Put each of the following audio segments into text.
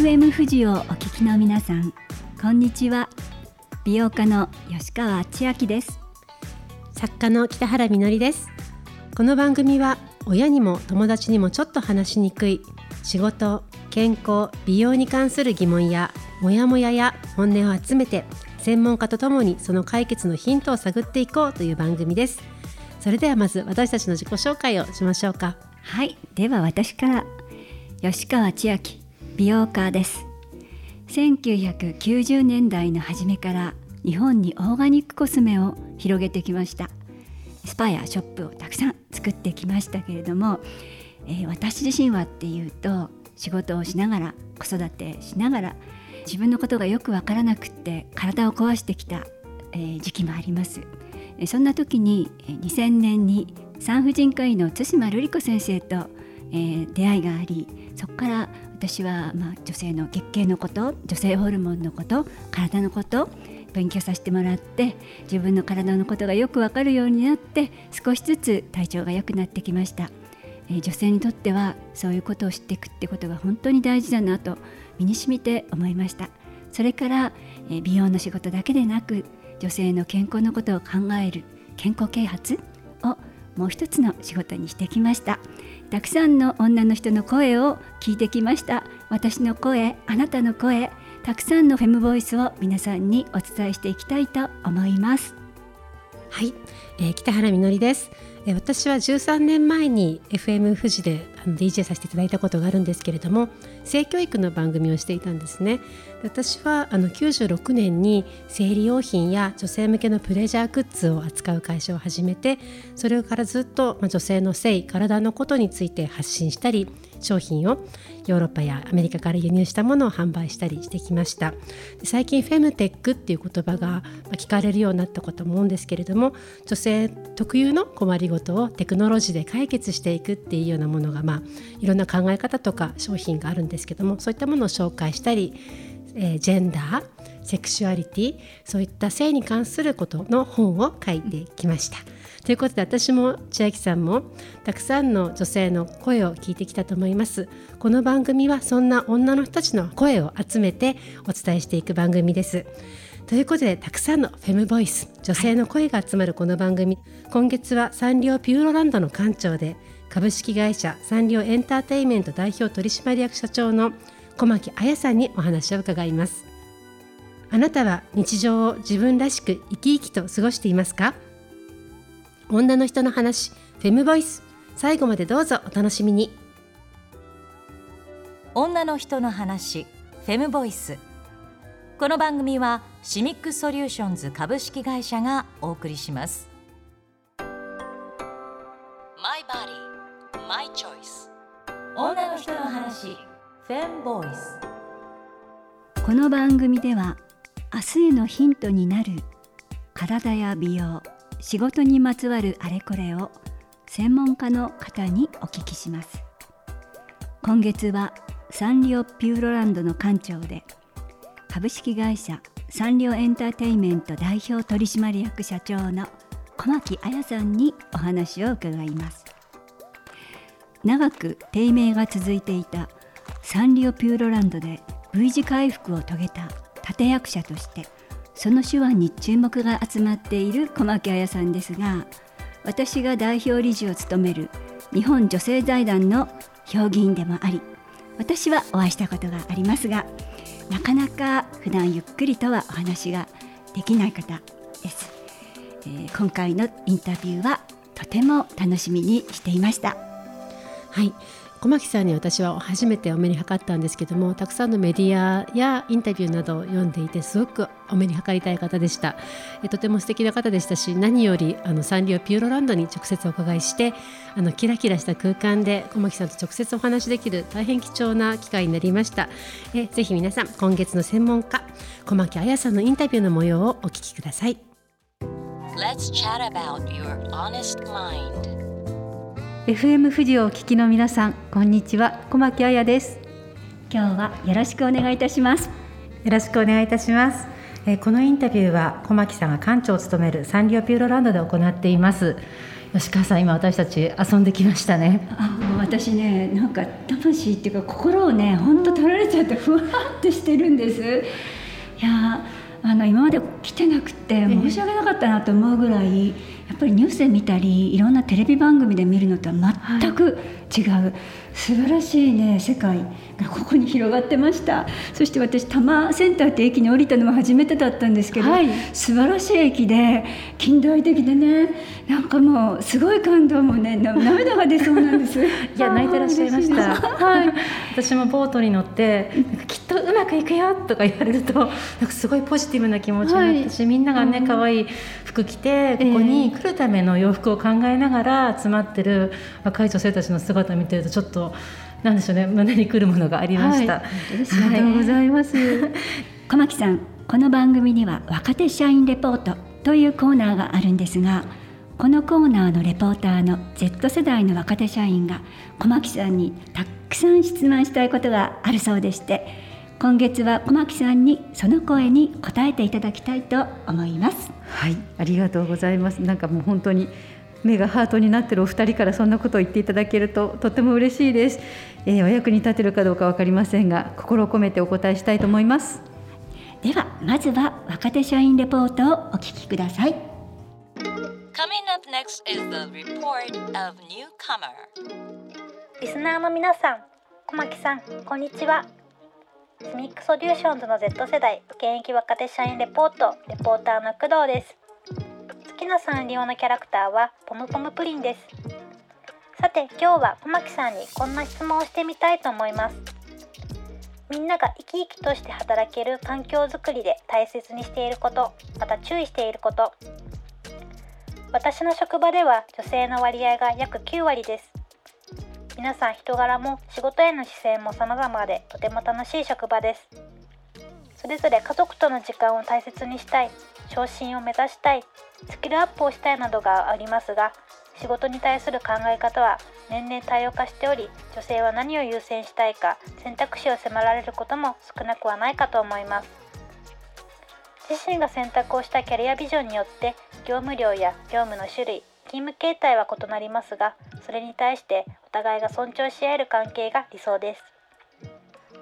FM 富士をお聞きの皆さんこんにちは。美容家の吉川千秋です。作家の北原みのりです。この番組は親にも友達にもちょっと話しにくい仕事健康美容に関する疑問やモヤモヤや本音を集めて専門家とともにその解決のヒントを探っていこうという番組です。それではまず私たちの自己紹介をしましょうか。はい。では私から吉川千秋美容家です。1990年代の初めから日本にオーガニックコスメを広げてきました。スパやショップをたくさん作ってきましたけれども、えー、私自身はっていうと仕事をしながら子育てしながら自分のことがよくわからなくって体を壊してきた、えー、時期もあります。そんな時に2000年に産婦人科医の対馬瑠璃子先生と、えー、出会いがありそこから私は、まあ、女性の月経のこと女性ホルモンのこと体のこと勉強させてもらって自分の体のことがよくわかるようになって少しずつ体調が良くなってきました、えー、女性にとってはそういうことを知っていくってことが本当に大事だなと身に染みて思いました。それから、えー、美容の仕事だけでなく女性の健康のことを考える健康啓発をもう一つの仕事にしてきました。たくさんの女の人の声を聞いてきました。私の声あなたの声たくさんのフェムボイスを皆さんにお伝えしていきたいと思います。はい、えー、北原みのりです。え私は13年前に FM 富士であの DJ させていただいたことがあるんですけれども性教育の番組をしていたんですね。私はあの96年に生理用品や女性向けのプレジャーグッズを扱う会社を始めてそれからずっと、ま、女性の性体のことについて発信したり商品をヨーロッパやアメリカから輸入したものを販売したりしてきました。最近フェムテックっていう言葉が聞かれるようになったことも思うんですけれども女性特有の困りごとをテクノロジーで解決していくっていうようなものが、まあ、いろんな考え方とか商品があるんですけどもそういったものを紹介したり、えー、ジェンダーセクシュアリティそういった性に関することの本を書いてきました。ということで私も千秋さんもたくさんの女性の声を聞いてきたと思います。この番組はそんな女の人たちの声を集めてお伝えしていく番組です。ということでたくさんのフェムボイス女性の声が集まるこの番組、はい、今月はサンリオピューロランドの館長で株式会社サンリオエンターテイメント代表取締役社長の小牧彩さんにお話を伺います。あなたは日常を自分らしく生き生きと過ごしていますか？女の人の話フェムボイス。最後までどうぞお楽しみに。女の人の話フェムボイス。この番組はシミックソリューションズ株式会社がお送りします。マイバディマイチョイス女の人の話フェムボイスこの番組では明日へのヒントになる体や美容仕事にまつわるあれこれを専門家の方にお聞きします。今月はサンリオピューロランドの館長で株式会社サンリオエンターテイメント代表取締役社長の小牧彩さんにお話を伺います長く低迷が続いていたサンリオピューロランドで V 字回復を遂げた立役者としてその手腕に注目が集まっている小牧彩さんですが私が代表理事を務める日本女性財団の評議員でもあり私はお会いしたことがありますがなかなか普段ゆっくりとはお話ができない方です、えー、今回のインタビューはとても楽しみにしていました。はい。小牧さんに私は初めてお目にかかったんですけどもたくさんのメディアやインタビューなどを読んでいてすごくお目にかかりたい方でした。えとても素敵な方でしたし何よりあのサンリオピューロランドに直接お伺いしてあのキラキラした空間で小牧さんと直接お話しできる大変貴重な機会になりました。えぜひ皆さん今月の専門家小牧彩さんのインタビューの模様をお聞きください。Let's chat about your honest mind. FM 富士をお聞きの皆さんこんにちは。小牧彩です。今日はよろしくお願いいたします。よろしくお願いいたします。えこのインタビューは小牧さんが館長を務めるサンリオピューロランドで行っています。吉川さん今私たち遊んできましたね。あ私ねなんか魂っていうか心をね本当取られちゃってふわってしてるんです。いやあの今まで来てなくて申し訳なかったなと思うぐらいやっぱりニュースで見たりいろんなテレビ番組で見るのとは全く違う、はい、素晴らしいね世界がここに広がってました。そして私多摩センターって駅に降りたのは初めてだったんですけど、はい、素晴らしい駅で近代的でねなんかもうすごい感動もね涙が出そうなんです。いや泣いてらっしゃいました。はい。私もボートに乗ってきっとうまくいくよとか言われるとなんかすごいポジティブな気持ちになったし、はい、みんながね可愛い服着てここに来るための洋服を考えながら集まってる若い女性たちの姿を見てるとちょっとなんでしょうね胸にくるものがありました。はい、ありがとうございます。小牧さん、この番組には若手社員レポートというコーナーがあるんですが、このコーナーのレポーターの Z 世代の若手社員が小牧さんにたくさん質問したいことがあるそうでして、今月は小牧さんにその声に答えていただきたいと思います。はい、ありがとうございます。なんかもう本当に目がハートになってるお二人からそんなことを言っていただけるととても嬉しいです、えー、お役に立てるかどうか分かりませんが心を込めてお答えしたいと思います。ではまずは若手社員レポートをお聞きください。Coming up next is the report of newcomer. リスナーの皆さん小牧さんこんにちは。スミックソリューションズの Z 世代現役若手社員レポートレポーターの工藤ですきなサンリオのキャラクターはポムポムプリンです。さて今日は小牧さんにこんな質問をしてみたいと思います。みんなが生き生きとして働ける環境づくりで大切にしていることまた注意していること。私の職場では女性の割合が約9割です。皆さん人柄も仕事への姿勢も様々でとても楽しい職場です。それぞれ家族との時間を大切にしたい昇進を目指したいスキルアップをしたいなどがありますが仕事に対する考え方は年々多様化しており女性は何を優先したいか選択肢を迫られることも少なくはないかと思います。自身が選択をしたキャリアビジョンによって業務量や業務の種類勤務形態は異なりますがそれに対してお互いが尊重し合える関係が理想です。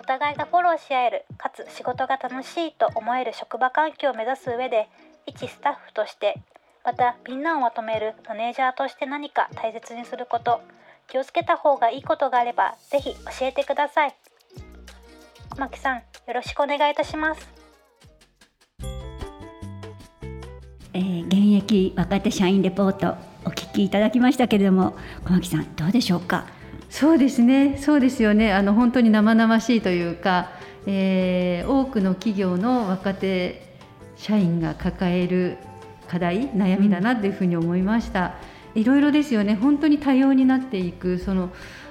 互いがフォローし合えるかつ仕事が楽しいと思える職場環境を目指す上で一スタッフとしてまたみんなをまとめるマネージャーとして何か大切にすること気をつけた方がいいことがあればぜひ教えてください。小牧さんよろしくお願いいたします。えー、現役若手社員レポートお聞きいただきましたけれども小牧さんどうでしょうか？そうですね。そうですよね。あの本当に生々しいというか、えー、多くの企業の若手社員が抱える課題悩みだなというふうに思いました。いろいろですよね。本当に多様になっていくその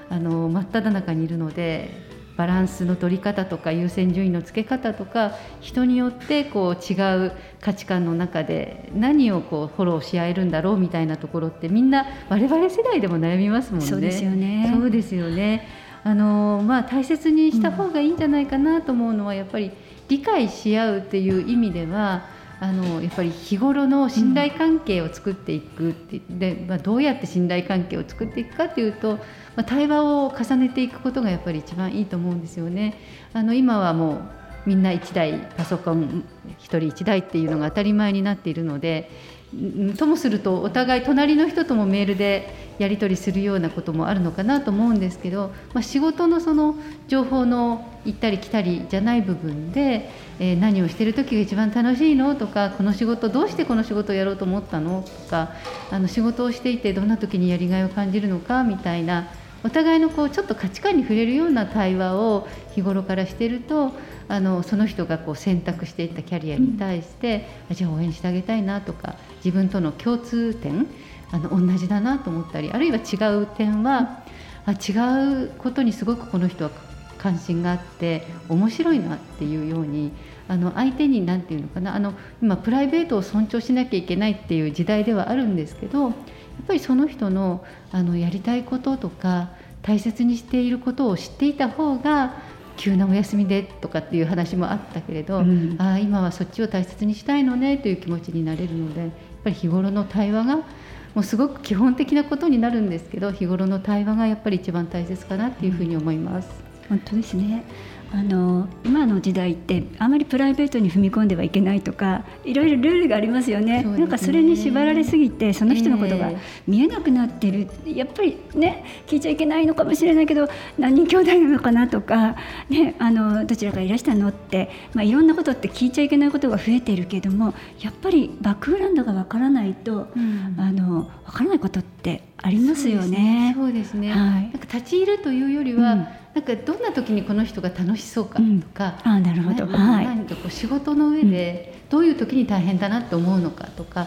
あの真っ只中にいるのでバランスの取り方とか優先順位のつけ方とか人によってこう違う価値観の中で何をこうフォローし合えるんだろうみたいなところってみんな我々世代でも悩みますもんね。そうですよねそうですよねあのまあ、大切にした方がいいんじゃないかなと思うのは、やっぱり理解し合うっていう意味ではあのやっぱり日頃の信頼関係を作っていくってで、まあ、どうやって信頼関係を作っていくかというと、まあ、対話を重ねていくことがやっぱり一番いいと思うんですよね。あの今はもうみんな1台パソコン1人1台っていうのが当たり前になっているのでともするとお互い隣の人ともメールでやり取りするようなこともあるのかなと思うんですけど、まあ、仕事のその情報の行ったり来たりじゃない部分で、えー、何をしてる時が一番楽しいのとかこの仕事どうしてこの仕事をやろうと思ったのとかあの仕事をしていてどんな時にやりがいを感じるのかみたいなお互いのこうちょっと価値観に触れるような対話を日頃からしてるとあのその人がこう選択していったキャリアに対して、うん、じゃあ応援してあげたいなとか自分との共通点あの同じだなと思ったりあるいは違う点は、あ違うことにすごくこの人は関心があって面白いなっていうようにあの相手に何て言うのかなあの今プライベートを尊重しなきゃいけないっていう時代ではあるんですけどぱりその人のあのやりたいこととか大切にしていることを知っていた方が急なお休みでとかっていう話もあったけれど、うん、あ今はそっちを大切にしたいのねという気持ちになれるのでやっぱり日頃の対話がもうすごく基本的なことになるんですけど日頃の対話がやっぱり一番大切かなっていうふうに思います。本当ですねあの今の時代ってあまりプライベートに踏み込んではいけないとかいろいろルールがありますよね、ね、なんかそれに縛られすぎてその人のことが見えなくなってる、えー、やっぱりね聞いちゃいけないのかもしれないけど何人兄弟なのかなとか、ね、あのどちらからいらしたのって、まあ、いろんなことって聞いちゃいけないことが増えているけどもやっぱりバックグラウンドがわからないと、うん、あのわからないことってありますよね。そうですね、はい、なんか立ち入るというよりは、うんなんかどんな時にこの人が楽しそうかとか、うん、あなるほど、はい、何かこう仕事の上でどういう時に大変だなって思うのかとか、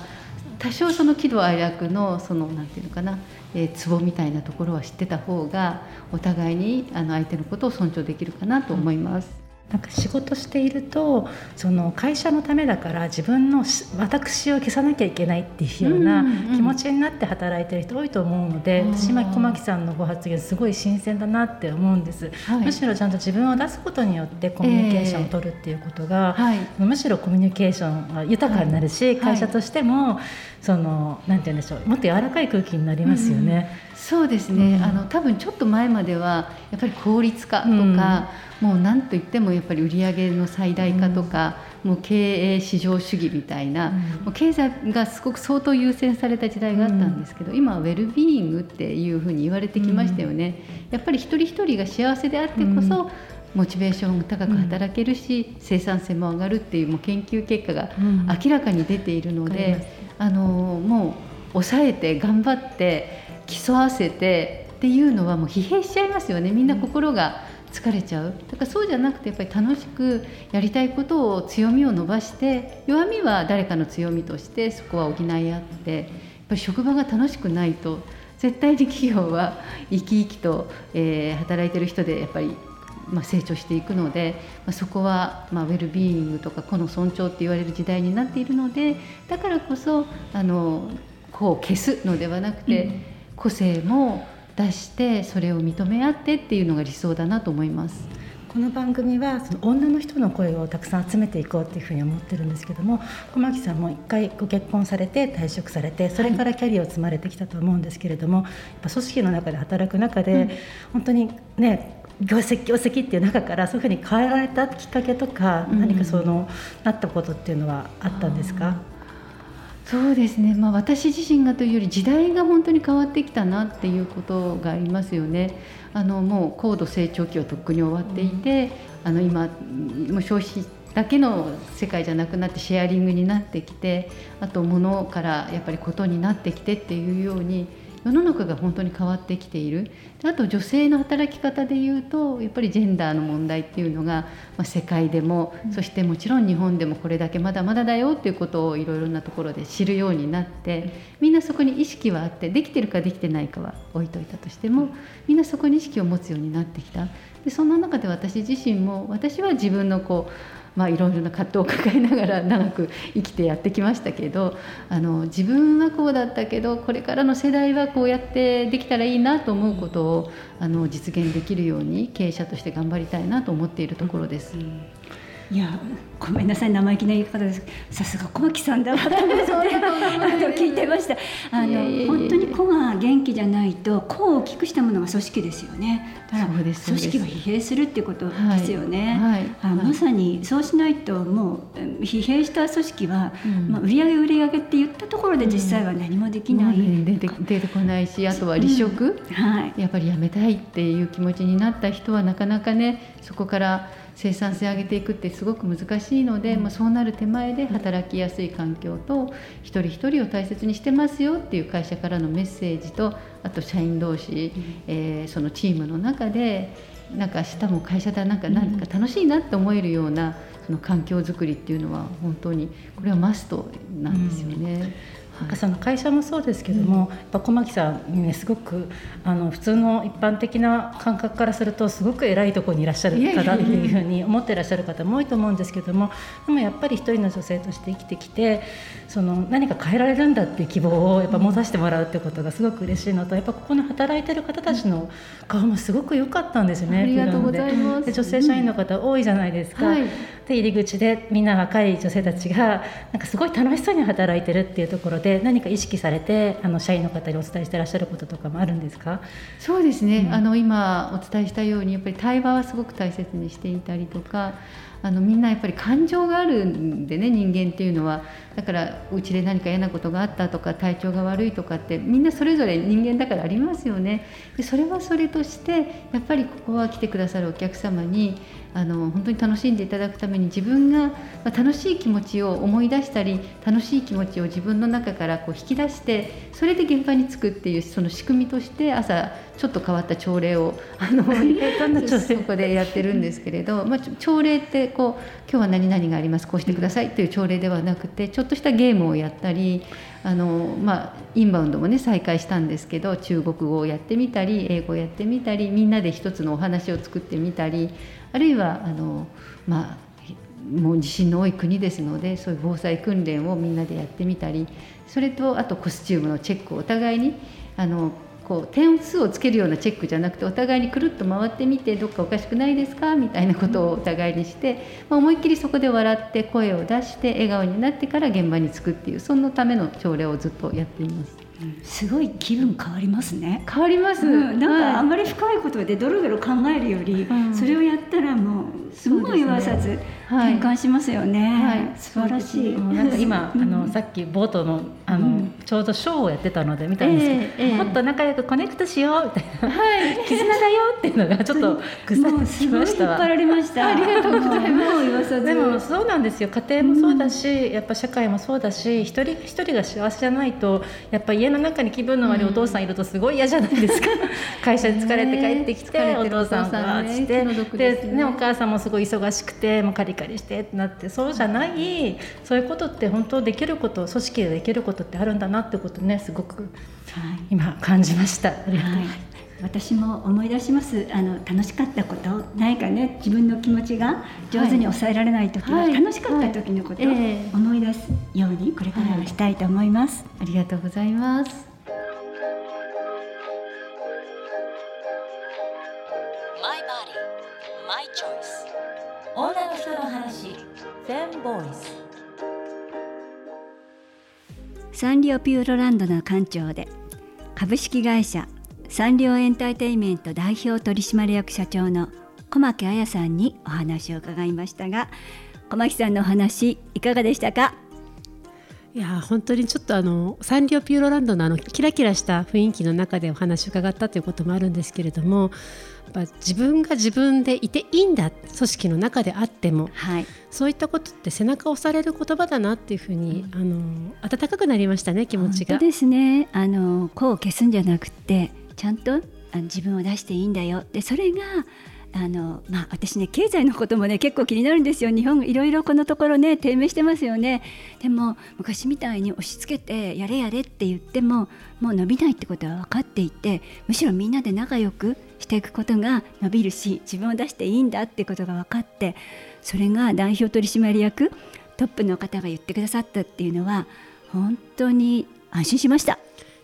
多少その喜怒哀楽のそのなんていうのかな、えー、ツボみたいなところは知ってた方がお互いにあの相手のことを尊重できるかなと思います。なんか仕事しているとその会社のためだから自分の私を消さなきゃいけないっていうような気持ちになって働いてる人多いと思うので、うんうん、私小牧さんのご発言すごい新鮮だなって思うんです、はい、むしろちゃんと自分を出すことによってコミュニケーションを取るっていうことが、えーはい、むしろコミュニケーションが豊かになるし、はい、会社としてもそのなんて言うんでしょうもっと柔らかい空気になりますよね。うん、そうですね、うん、あの多分ちょっと前まではやっぱり効率化とか、うん。もう何といってもやっぱり売上の最大化とか、うん、もう経営至上主義みたいな、うん、もう経済がすごく相当優先された時代があったんですけど、うん、今はウェルビーイングっていうふうに言われてきましたよね。やっぱり一人一人が幸せであってこそ、モチベーションが高く働けるし、生産性も上がるっていうもう研究結果が明らかに出ているので、あのもう抑えて頑張って競わせてっていうのはもう疲弊しちゃいますよね。みんな心が疲れちゃう。だからそうじゃなくてやっぱり楽しくやりたいことを強みを伸ばして弱みは誰かの強みとしてそこは補い合ってやっぱり職場が楽しくないと絶対に企業は生き生きと、えー、働いてる人でやっぱりまあ、成長していくので、まあ、そこは、まあ、ウェルビーイングとか個の尊重って言われる時代になっているのでだからこそあの個を消すのではなくて、う、個性も出してそれを認め合ってっていうのが理想だなと思います。この番組はその女の人の声をたくさん集めていこうっていうふうに思ってるんですけども小牧さんも一回ご結婚されて退職されてそれからキャリアを積まれてきたと思うんですけれども、やっぱ組織の中で働く中で、うん、本当にね業績業績っていう中からそういうふうに変えられたきっかけとか、うん、何かそのなったことっていうのはあったんですか？そうですね、まあ、私自身がというより時代が本当に変わってきたなっていうことがありますよね。あのもう高度成長期はとっくに終わっていて、うん、あの今もう消費だけの世界じゃなくなってシェアリングになってきてあと物からやっぱりことになってきてっていうように世の中が本当に変わってきている。あと女性の働き方でいうとやっぱりジェンダーの問題っていうのが、まあ、世界でも、うん、そしてもちろん日本でもこれだけまだまだだよっていうことをいろいろなところで知るようになってみんなそこに意識はあってできてるかできてないかは置いといたとしてもみんなそこに意識を持つようになってきた。でそんな中で私自身も私は自分のこうまあ、いろいろな葛藤を抱えながら長く生きてやってきましたけどあの自分はこうだったけどこれからの世代はこうやってできたらいいなと思うことをあの実現できるように経営者として頑張りたいなと思っているところです。うんいやごめんなさい生意気な言い方です。さすが小牧さんだわと思って聞いてました。あの本当に子が元気じゃないと子を大きくしたものが組織ですよね。だから組織が疲弊するっていうことですよね、はい。はい、あまさにそうしないともう疲弊した組織は、うん、まあ、売上売上って言ったところで実際は何もできない、うん、出て出てこないしあとは離職、うん、はい、やっぱり辞めたいっていう気持ちになった人はなかなかねそこから生産性上げていくってすごく難しいので、まあ、そうなる手前で働きやすい環境と一人一人を大切にしてますよっていう会社からのメッセージとあと社員同士、えー、そのチームの中でなんか明日も会社でなんか何か楽しいなって思えるようなその環境づくりっていうのは本当にこれはマストなんですよね。なんかその会社もそうですけども、やっぱ小牧さんにねすごくあの普通の一般的な感覚からするとすごく偉いところにいらっしゃる方っていうふうに思ってらっしゃる方も多いと思うんですけどもでもやっぱり一人の女性として生きてきてその何か変えられるんだっていう希望をやっぱ持たせてもらうっていうことがすごく嬉しいのとやっぱここの働いてる方たちの顔もすごく良かったんですよね。ありがとうございます。で女性社員の方多いじゃないですか。はいで入り口でみんな若い女性たちがなんかすごい楽しそうに働いてるっていうところで何か意識されてあの社員の方にお伝えしてらっしゃることとかもあるんですか？そうですね、うん。あの今お伝えしたようにやっぱり対話はすごく大切にしていたりとかあのみんなやっぱり感情があるんでね人間っていうのは。だからうちで何か嫌なことがあったとか体調が悪いとかってみんなそれぞれ人間だからありますよね。でそれはそれとしてやっぱりここは来てくださるお客様にあの本当に楽しんでいただくために自分がま楽しい気持ちを思い出したり楽しい気持ちを自分の中からこう引き出してそれで現場に着くっていうその仕組みとして朝ちょっと変わった朝礼をあの そこでやってるんですけれど、まあ、朝礼ってこう今日は何々がありますこうしてくださいっていう朝礼ではなくてちょっとしたゲームをやったりあの、まあ、インバウンドもね再開したんですけど中国語をやってみたり英語をやってみたりみんなで一つのお話を作ってみたりあるいはあの、まあ、もう地震の多い国ですのでそういう防災訓練をみんなでやってみたりそれとあとコスチュームのチェックをお互いにあのこう点数をつけるようなチェックじゃなくてお互いにくるっと回ってみてどっかおかしくないですかみたいなことをお互いにして、まあ、思いっきりそこで笑って声を出して笑顔になってから現場に着くっていうそのための朝礼をずっとやっています。すごい気分変わりますね。変わります、うん、なんかあんままり深いことでドロドロ考えるより、うん。それをやったらもうすごい言わさずはい。転換しますよね。はい。素晴らしい。なんか今あのさっきボートのあの、うんちょうどショーをやってたので見たんですけど、ええええ。もっと仲良くコネクトしようみたいなはい。絆だよっていうのがちょっとぐさっした。わ。張られました。ありがとうございます。でもそうなんですよ。家庭もそうだし、やっぱ社会もそうだし一人一人が幸せじゃないとやっぱ家の中に気分の悪いお父さんいるとすごい嫌じゃないですか、会社で疲れて帰ってきて、ねえ疲れてるお父さんがんねして気の毒でね。お母さんもすごい忙しくてもうカリカリしてってなってそうじゃないそういうことって本当できること組織でできることってあるんだなってことねすごく。はい。今感じました。ありがとう。はい、私も思い出します。あの楽しかったこと何かね。自分の気持ちが上手に抑えられない時は、はい。楽しかった時のことを思い出すようにこれからはしたいと思います、ありがとうございます。サンリオピューロランドの館長で株式会社サンリオエンターテインメント代表取締役社長の小牧彩さんにお話を伺いましたが小牧さんのお話いかがでしたか？いやー本当にちょっとあのサンリオピューロランドのあのキラキラした雰囲気の中でお話を伺ったということもあるんですけれどもやっぱ自分が自分でいていいんだ組織の中であってもはい。そういったことって背中を押される言葉だなっていうふうに、あの温かくなりましたね気持ちが。ですね。あの声を消すんじゃなくてちゃんとあの自分を出していいんだよ。でそれがあのまあ私ね経済のこともね結構気になるんですよ日本いろいろこのところね低迷してますよねでも昔みたいに押し付けてやれやれって言ってももう伸びないってことは分かっていてむしろみんなで仲良くしていくことが伸びるし自分を出していいんだってことが分かってそれが代表取締役トップの方が言ってくださったっていうのは本当に安心しました。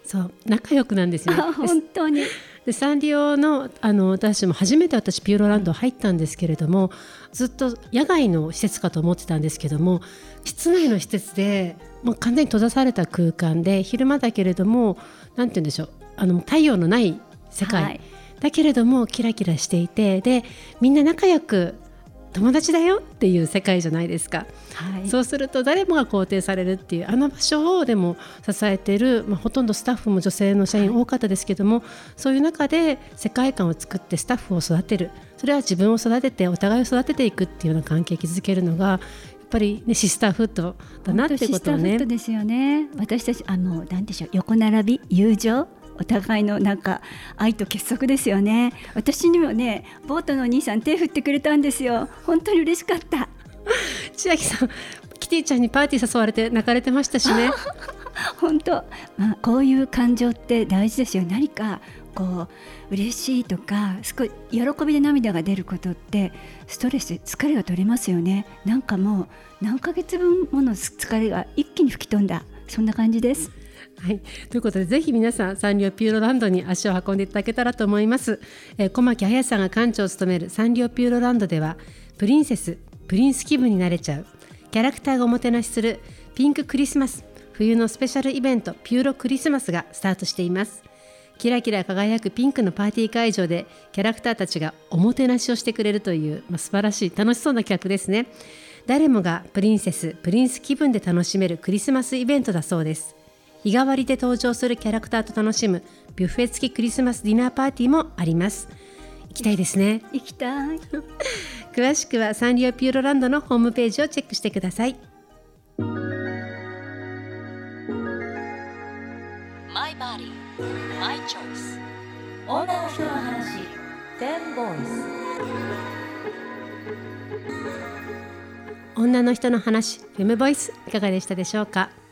そう仲良くなんですよ。あ本当にでサンリオのあの私も初めて私ピューロランド入ったんですけれどもずっと野外の施設かと思ってたんですけども室内の施設でもう完全に閉ざされた空間で昼間だけれどもなんて言うんでしょうあの太陽のない世界、はい。だけれどもキラキラしていてでみんな仲良く友達だよっていう世界じゃないですか。はい。そうすると誰もが肯定されるっていうあの場所をでも支えている、まあ、ほとんどスタッフも女性の社員多かったですけども、そういう中で世界観を作ってスタッフを育てる。それは自分を育ててお互いを育てていくっていうような関係を築けるのがやっぱり、ね、シスターフットだなってことを本当シスターフッねトですよね。私たちあのなんでしょう横並び友情お互いのなんか愛と結束ですよね。私にもねボートのお兄さん手振ってくれたんですよ。本当に嬉しかった。千秋さんキティちゃんにパーティー誘われて泣かれてましたしね。本当、まあ、こういう感情って大事ですよ。何かこう嬉しいとかすごい喜びで涙が出ることってストレス疲れが取れますよね。なんかもう何ヶ月分もの疲れが一気に吹き飛んだ。そんな感じですはい、ということでぜひ皆さんサンリオピューロランドに足を運んでいただけたらと思います、えー、小牧彩さんが館長を務めるサンリオピューロランドではプリンセスプリンス気分になれちゃう。キャラクターがおもてなしするピンククリスマス冬のスペシャルイベントピューロクリスマスがスタートしています。キラキラ輝くピンクのパーティー会場でキャラクターたちがおもてなしをしてくれるという、まあ、素晴らしい楽しそうな企画ですね。誰もがプリンセスプリンス気分で楽しめるクリスマスイベントだそうです。日替わりで登場するキャラクターと楽しむビュッフェ付きクリスマスディナーパーティーもあります。行きたいですね。行きたい。詳しくはサンリオピューロランドのホームページをチェックしてください。マイバディマイチョイス女の人の話フェムボイス女の人の話フェムボイスいかがでしたでしょうか？え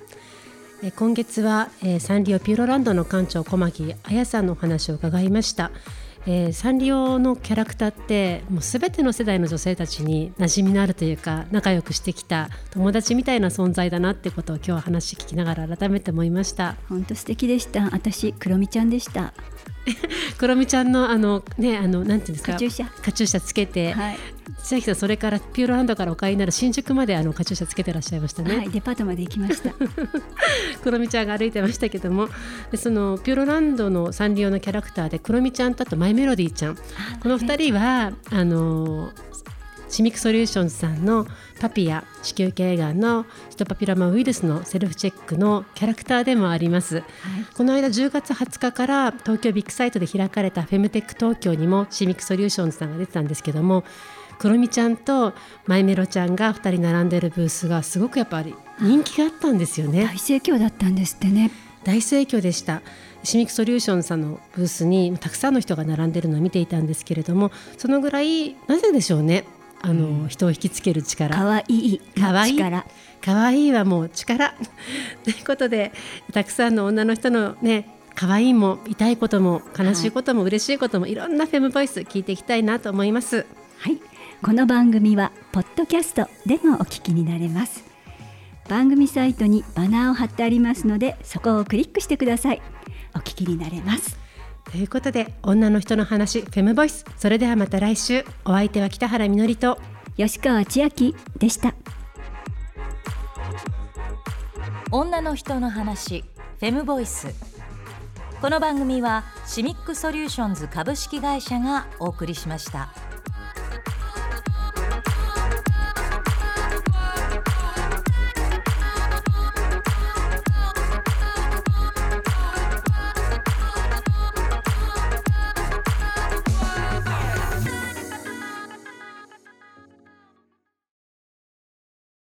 今月は、えー、サンリオピューロランドの館長小牧彩さんのお話を伺いました。えー、サンリオのキャラクターってもう全ての世代の女性たちに馴染みのあるというか仲良くしてきた友達みたいな存在だなってことを今日話聞きながら改めて思いました。本当素敵でした。私クロミちゃんでした。クロミちゃんのあのねあのなんていうんですか？カチューシャ。カチューシャつけて、はい、千秋さんそれからピューロランドからお買いになる新宿まであのカチューシャつけてらっしゃいましたね。はい、デパートまで行きました。クロミちゃんが歩いてましたけども、でそのピューロランドのサンリオのキャラクターでクロミちゃんとあとマイメロディーちゃん、この二人はあのシミックソリューションズさんのパピア子宮頸がんのヒトパピラマウイルスのセルフチェックのキャラクターでもあります、はい、この間10月20日から東京ビッグサイトで開かれたフェムテック東京にもシミックソリューションズさんが出てたんですけどもクロミちゃんとマイメロちゃんが2人並んでるブースがすごくやっぱり人気があったんですよね。大盛況だったんですってね。大盛況でした。シミックソリューションさんのブースにたくさんの人が並んでるのを見ていたんですけれどもそのぐらいなぜでしょうね。あの、うん、人を引きつける力。かわい。いかわい。いかわいいはもう力。ということでたくさんの女の人のね可愛いも痛いことも悲しいことも嬉しいことも、はい、いろんなフェムボイス聞いていきたいなと思います。はいこの番組はポッドキャストでもお聞きになれます。番組サイトにバナーを貼ってありますのでそこをクリックしてください。お聞きになれます。ということで女の人の話フェムボイス。それではまた来週。お相手は北原みのりと。吉川千秋でした。女の人の話フェムボイス。この番組はシミックソリューションズ株式会社がお送りしました。